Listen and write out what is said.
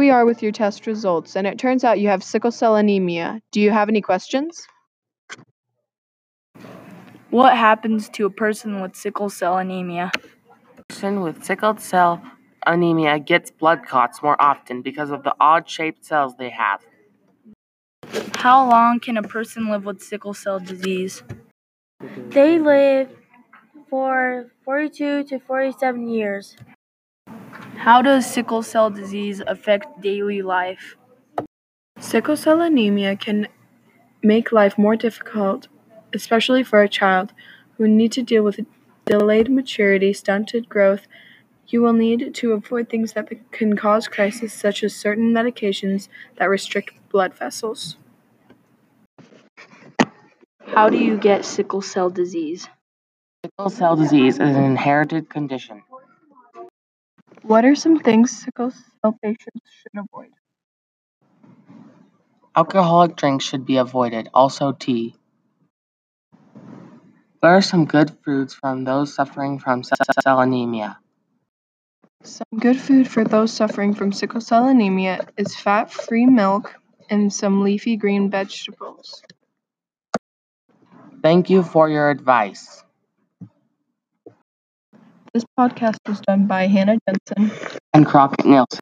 we are with your test results, and it turns out you have sickle cell anemia. Do you have any questions? What happens to a person with sickle cell anemia? A person with sickle cell anemia gets blood clots more often because of the odd shaped cells they have. How long can a person live with sickle cell disease? They live for 42 to 47 years. How does sickle cell disease affect daily life? Sickle cell anemia can make life more difficult, especially for a child who need to deal with delayed maturity, stunted growth. You will need to avoid things that can cause crisis, such as certain medications that restrict blood vessels. How do you get sickle cell disease? Sickle cell disease is an inherited condition. What are some things sickle cell patients should avoid? Alcoholic drinks should be avoided, also tea. What are some good foods from those suffering from sickle cell anemia? Some good food for those suffering from sickle cell anemia is fat free milk and some leafy green vegetables. Thank you for your advice. This podcast was done by Hannah Jensen and Crockett Nielsen.